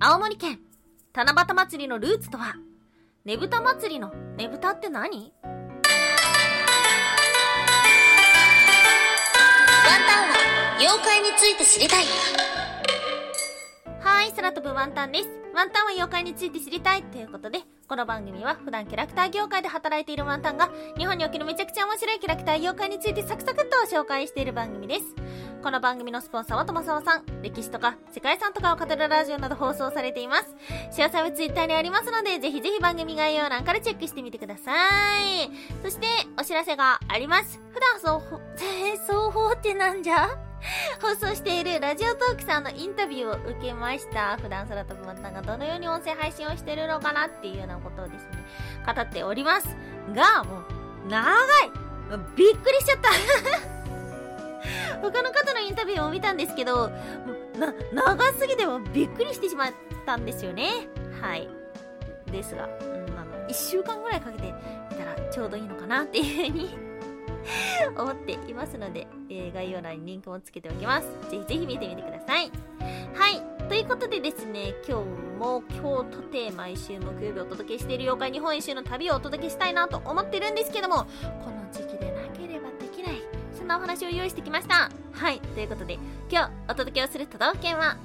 青森県、七夕祭りのルーツとはねぶた祭りのねぶたって何？ワンタンは妖怪について知りたい。はい、空飛ぶワンタンです。ワンタンは妖怪について知りたいということで、この番組は普段キャラクター業界で働いているワンタンが、日本におけるめちゃくちゃ面白いキャラクター妖怪についてサクサクっと紹介している番組です。この番組のスポンサーは友沢さん、歴史とか世界遺産とかを語るラジオなど放送されています。詳細はツイッターにありますので、ぜひぜひ番組概要欄からチェックしてみてください。そして、お知らせがあります。普段そうほ、えー、双方ってなんじゃ？放送しているラジオトークさんのインタビューを受けました。普段空飛ぶワンタンがどのように音声配信をしてるのかなっていうようなことをですね、語っております。が、もう、長いびっくりしちゃった 他の方のインタビューを見たんですけど、な、長すぎてもびっくりしてしまったんですよね。はい。ですが、うん、あの、一週間ぐらいかけて見たらちょうどいいのかなっていうふうに 思っていますので、えー概要欄にリンクもつけておきます。ぜひぜひ見てみてください。はい。ということでですね、今日も今日とて毎週木曜日お届けしている妖怪日本一周の旅をお届けしたいなと思ってるんですけども、この時期でなければできない、そんなお話を用意してきました。はい。ということで、今日お届けをする都道府県は、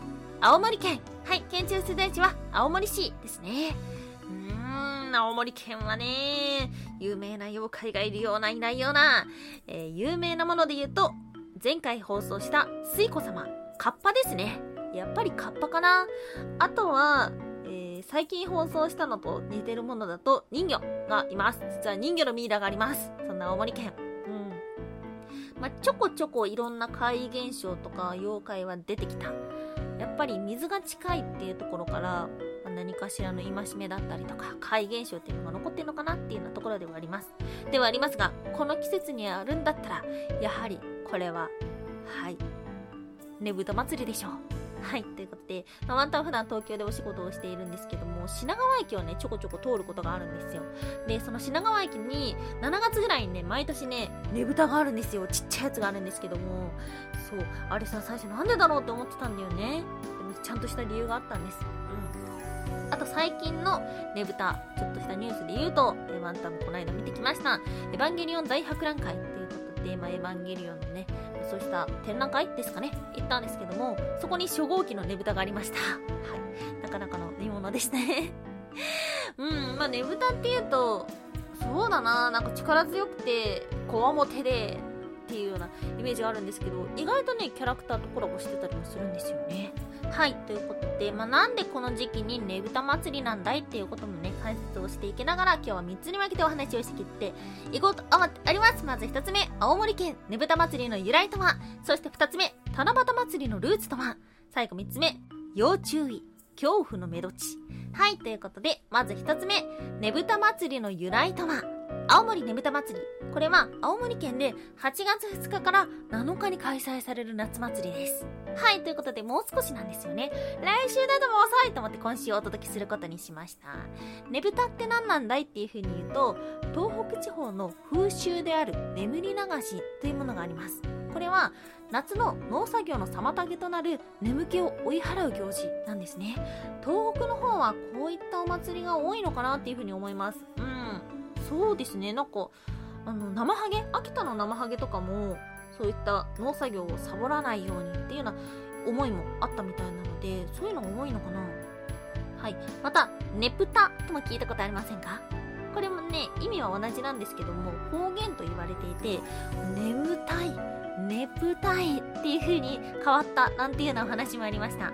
青森県。はい。県庁所在地は青森市ですね。うーん、青森県はね、有名な妖怪がいるような、いないような、えー有名なもので言うと、前回放送した水子様、カッパですね。やっぱりカッパかな。あとは、えー最近放送したのと似てるものだと人魚がいます。実は人魚のミイラがあります。そんな青森県。うん。まあ、ちょこちょこいろんな怪異現象とか妖怪は出てきた。やっぱり水が近いっていうところから、何かしらの戒めだったりとか、怪現象っていうのが残ってるのかなっていうようなところではあります。ではありますが、この季節にあるんだったら、やはりこれは、はい、ねぶた祭りでしょう。はい、ということで、まあ、ワンタン普段東京でお仕事をしているんですけども、品川駅をね、ちょこちょこ通ることがあるんですよ。で、その品川駅に、7月ぐらいにね、毎年ね、ねぶたがあるんですよ。ちっちゃいやつがあるんですけども、そう、あれさ、最初なんでだろうって思ってたんだよね。でも、ちゃんとした理由があったんです。うん。あと最近のねぶた、ちょっとしたニュースで言うと、えワンタンもこの間見てきました。エヴァンゲリオン大博覧会っていうことで、まあ、エヴァンゲリオンのね、そうした展覧会ですかね、行ったんですけども、そこに初号機のねぶたがありました。はい。なかなかの見物でしたね。うん、まあねぶたっていうと、そうだな、なんか力強くて、こわもてで、っていうようなイメージがあるんですけど、意外とね、キャラクターとコラボしてたりもするんですよね。はい、ということで、まあ、なんでこの時期にねぶた祭りなんだいっていうこともね、解説をしていきながら、今日は3つに分けてお話をしてきていこうと思っております。まず1つ目、青森県ねぶた祭りの由来とはそして2つ目、七夕祭りのルーツとは最後3つ目、要注意、恐怖の目処地。はい、ということで、まず1つ目、ねぶた祭りの由来とは青森ねぶた祭り。これは青森県で8月2日から7日に開催される夏祭りです。はい、ということでもう少しなんですよね。来週だともう遅いと思って今週お届けすることにしました。ねぶたって何なんだいっていう風に言うと、東北地方の風習である眠り流しというものがあります。これは夏の農作業の妨げとなる眠気を追い払う行事なんですね。東北の方はこういったお祭りが多いのかなっていう風に思います。うん。そうですね、なんか、あの、生ハゲ？秋田の生ハゲとかも、そういった農作業をサボらないようにっていうような思いもあったみたいなので、そういうのが多いのかな。はい。また、ねぷたとも聞いたことありませんか？これもね、意味は同じなんですけども、方言と言われていて、眠たい、ねぷたいっていう風に変わったなんていうようなお話もありました。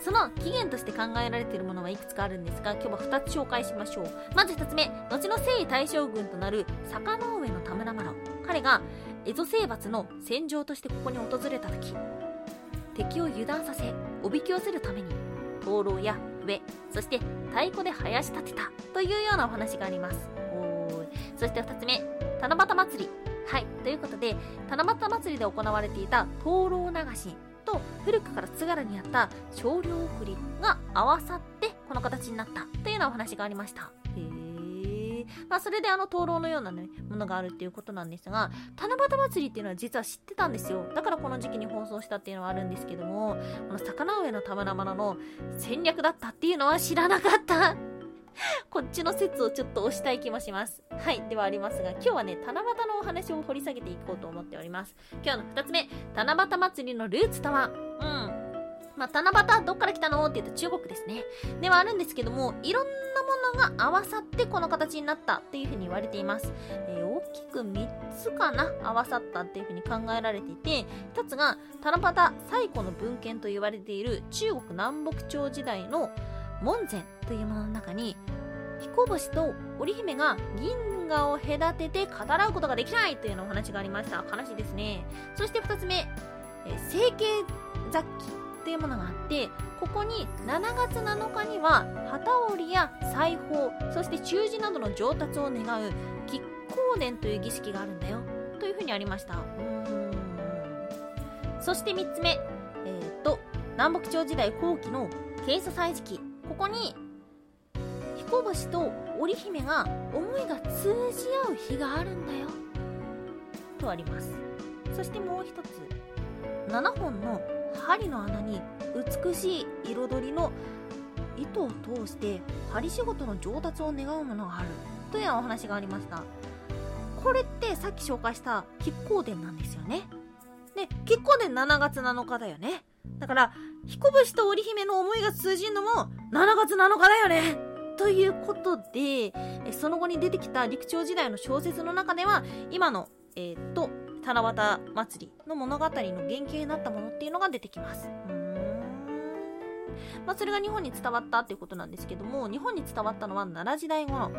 その起源として考えられているものはいくつかあるんですが、今日は2つ紹介しましょう。まず1つ目、後の征夷大将軍となる坂上の田村麻呂。彼が、蝦夷征伐の戦場としてここに訪れた時、敵を油断させ、おびき寄せるために、灯籠や笛、そして太鼓で生やし立てたというようなお話があります。おー。そして2つ目、七夕祭り。はい。ということで、七夕祭りで行われていた灯籠流しと古くから津軽にあった少量送りが合わさってこの形になったというようなお話がありました。へー、まあそれであの灯籠のようなね、ものがあるっていうことなんですが、七夕祭りっていうのは実は知ってたんですよ。だからこの時期に放送したっていうのはあるんですけども、この魚上の玉々の戦略だったっていうのは知らなかった。こっちの説をちょっと押したい気もします。はい。ではありますが、今日はね、七夕のお話を掘り下げていこうと思っております。今日の二つ目、七夕祭りのルーツとは？うん。まあ、七夕どっから来たの？って言うと中国ですね。ではあるんですけども、いろんなものが合わさってこの形になったっていうふうに言われています。えー、大きく3つかな合わさったっていうふうに考えられていて、1つが七夕最古の文献と言われている中国南北朝時代の門前というものの中に、彦星と織姫が銀河を隔てて語らうことができないというのお話がありました。悲しいですね。そして2つ目、成形雑記。っていうものがあってここに7月7日には旗織りや裁縫そして習字などの上達を願う亀甲伝という儀式があるんだよ。というふうにありました。そして3つ目えっ、ー、と南北朝時代後期の慶祖祭時期。ここに彦星と織姫が思いが通じ合う日があるんだよ。とあります。そしてもう一つ。7本の針の穴に美しい彩りの糸を通して針仕事の上達を願うものがある。というお話がありました。これってさっき紹介した亀甲伝なんですよね。で亀甲伝7月7日だよね。だから彦星と織姫の思いが通じるのも7月7日だよねということでその後に出てきた陸長時代の小説の中では今のえー、っと七夕祭りの物語の原型になったものっていうのが出てきます。まあ、それが日本に伝わったっていうことなんですけども、日本に伝わったのは奈良時代頃。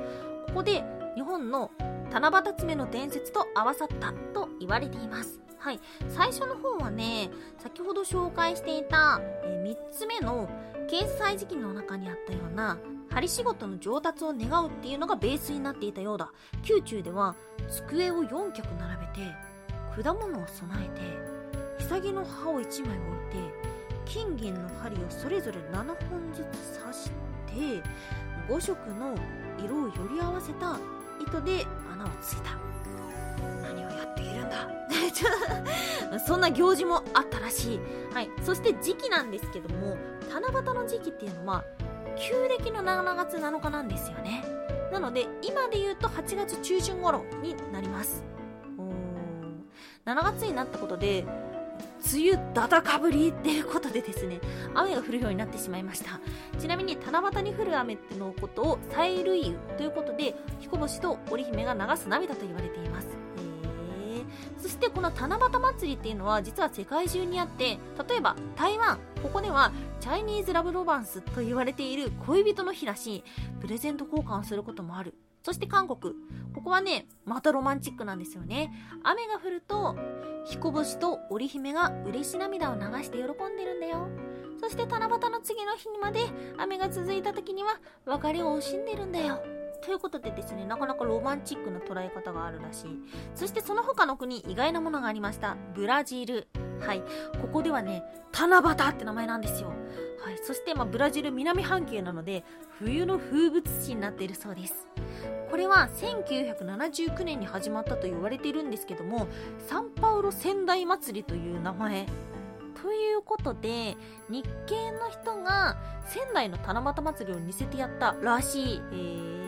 ここで日本の七夕爪の伝説と合わさったと言われています。はい。最初の方はね、先ほど紹介していた、えー、3つ目の掲載時期の中にあったような針仕事の上達を願うっていうのがベースになっていたようだ。宮中では机を4脚並べて果物を備えて潔の葉を1枚置いて金銀の針をそれぞれ7本ずつ刺して5色の色をより合わせた糸で穴をついた何をやっているんだ？そんな行事もあったらしい、はい、そして時期なんですけども七夕の時期っていうのは旧暦の7月7日なんですよね。なので今で言うと8月中旬頃になります。7月になったことで梅雨だだかぶりっていうことでですね雨が降るようになってしまいました。ちなみに七夕に降る雨ってのことを催涙雨ということで彦星と織姫が流す涙と言われています。そしてこの七夕祭りっていうのは実は世界中にあって例えば台湾ここではチャイニーズラブロマンスと言われている恋人の日らしいプレゼント交換をすることもあるそして韓国。ここはね、またロマンチックなんですよね。雨が降ると、彦星と織姫が嬉し涙を流して喜んでるんだよ。そして七夕の次の日にまで雨が続いた時には別れを惜しんでるんだよ。ということでですね、なかなかロマンチックな捉え方があるらしい。そしてその他の国、意外なものがありました。ブラジル。はい。ここではね、七夕って名前なんですよ。はい。そして、まあ、ブラジル南半球なので、冬の風物詩になっているそうです。これは1979年に始まったと言われているんですけども、サンパウロ仙台祭りという名前。ということで、日系の人が仙台の七夕祭りを似せてやったらしい。えー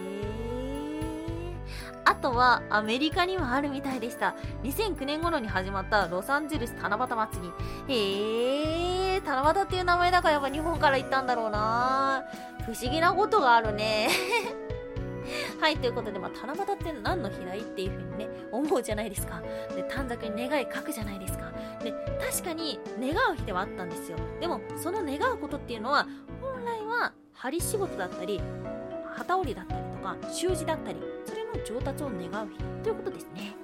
はアメリカにもあるみたいでした。2009年頃に始まったロサンゼルス七夕祭り。へえ、七夕っていう名前だからやっぱ日本から行ったんだろうな不思議なことがあるね。はい、ということで、まあ、七夕って何の日だいっていう風にね、思うじゃないですか。で、短冊に願い書くじゃないですか。で、確かに願う日ではあったんですよ。でも、その願うことっていうのは、本来は針仕事だったり、旗織りだったりとか、習字だったり、の上達を願う日ということですね。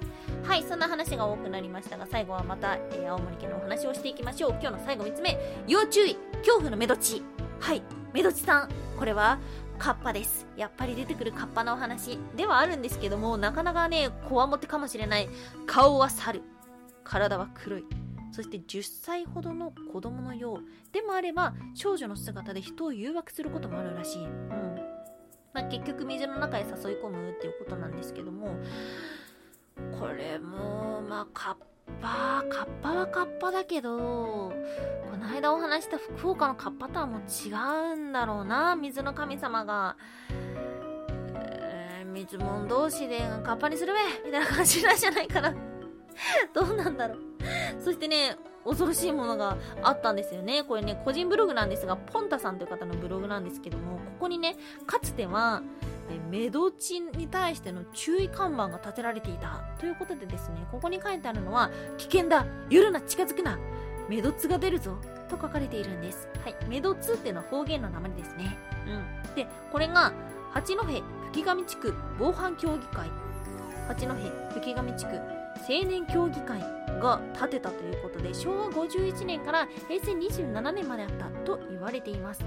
はい、そんな話が多くなりましたが、最後はまた、えー、青森県のお話をしていきましょう。今日の最後3つ目、要注意恐怖のメドチ。はい、メドチさん。これは、カッパです。やっぱり出てくるカッパのお話ではあるんですけども、なかなかね、こわもてかもしれない。顔は猿。体は黒い。そして10歳ほどの子供のよう。でもあれば、少女の姿で人を誘惑することもあるらしい。うん。まあ、結局水の中へ誘い込むっていうことなんですけどもこれもまあカッパカッパはカッパだけどこの間お話した福岡のカッパとはもう違うんだろうな水の神様が、えー、水門同士でカッパにするべみたいな感じなんじゃないかな。どうなんだろう。そしてね恐ろしいものがあったんですよね。これね、個人ブログなんですが、ポンタさんという方のブログなんですけども、ここにね、かつては、メドチに対しての注意看板が立てられていたということでですね、ここに書いてあるのは、危険だ夜な近づくなメドツが出るぞと書かれているんです。はい。メドツっていうのは方言の名前ですね。うん。で、これが、八戸吹上地区防犯協議会、八戸吹上地区青年協議会が建てたということで昭和51年から平成27年まであったと言われています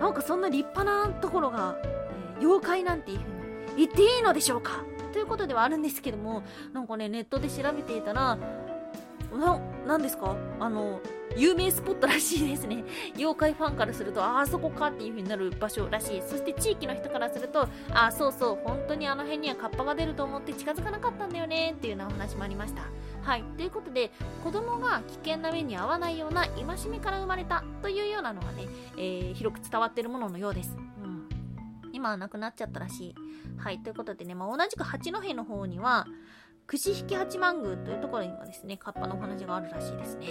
なんかそんな立派なところが、えー、妖怪なんていう風に言っていいのでしょうか？ということではあるんですけどもなんかねネットで調べていたらな、なんですか？あの、有名スポットらしいですね。妖怪ファンからすると、ああそこかっていう風になる場所らしい。そして地域の人からすると、ああ、そうそう、本当にあの辺にはカッパが出ると思って近づかなかったんだよねっていうようなお話もありました。はい。ということで、子供が危険な目に遭わないような戒めから生まれたというようなのがね、えー、広く伝わってるもののようです。うん。今はなくなっちゃったらしい。はい。ということでね、まあ、同じく八戸の方には、串引き八幡宮というところにもですね、カッパのお話があるらしいですね。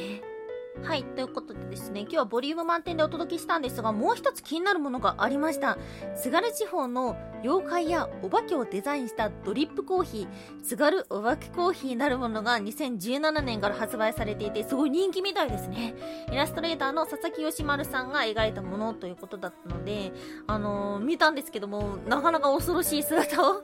はい、ということでですね、今日はボリューム満点でお届けしたんですが、もう一つ気になるものがありました。津軽地方の妖怪やお化けをデザインしたドリップコーヒー、津軽お化けコーヒーなるものが2017年から発売されていて、すごい人気みたいですね。イラストレーターの佐々木義丸さんが描いたものということだったので、あのー、見たんですけども、なかなか恐ろしい姿を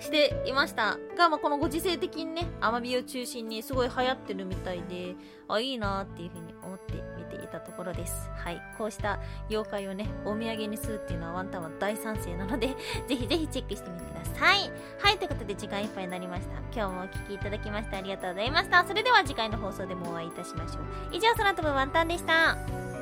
していましたが、まあ、このご時世的にね、アマビを中心にすごい流行ってるみたいで、あ、いいなっていうふうに思って見ていたところです。はい。こうした妖怪をね、お土産にするっていうのはワンタンは大賛成なので ぜひぜひチェックしてみてください。はい。ということで時間いっぱいになりました。今日もお聴きいただきましてありがとうございました。それでは次回の放送でもお会いいたしましょう。以上、空飛ぶワンタンでした。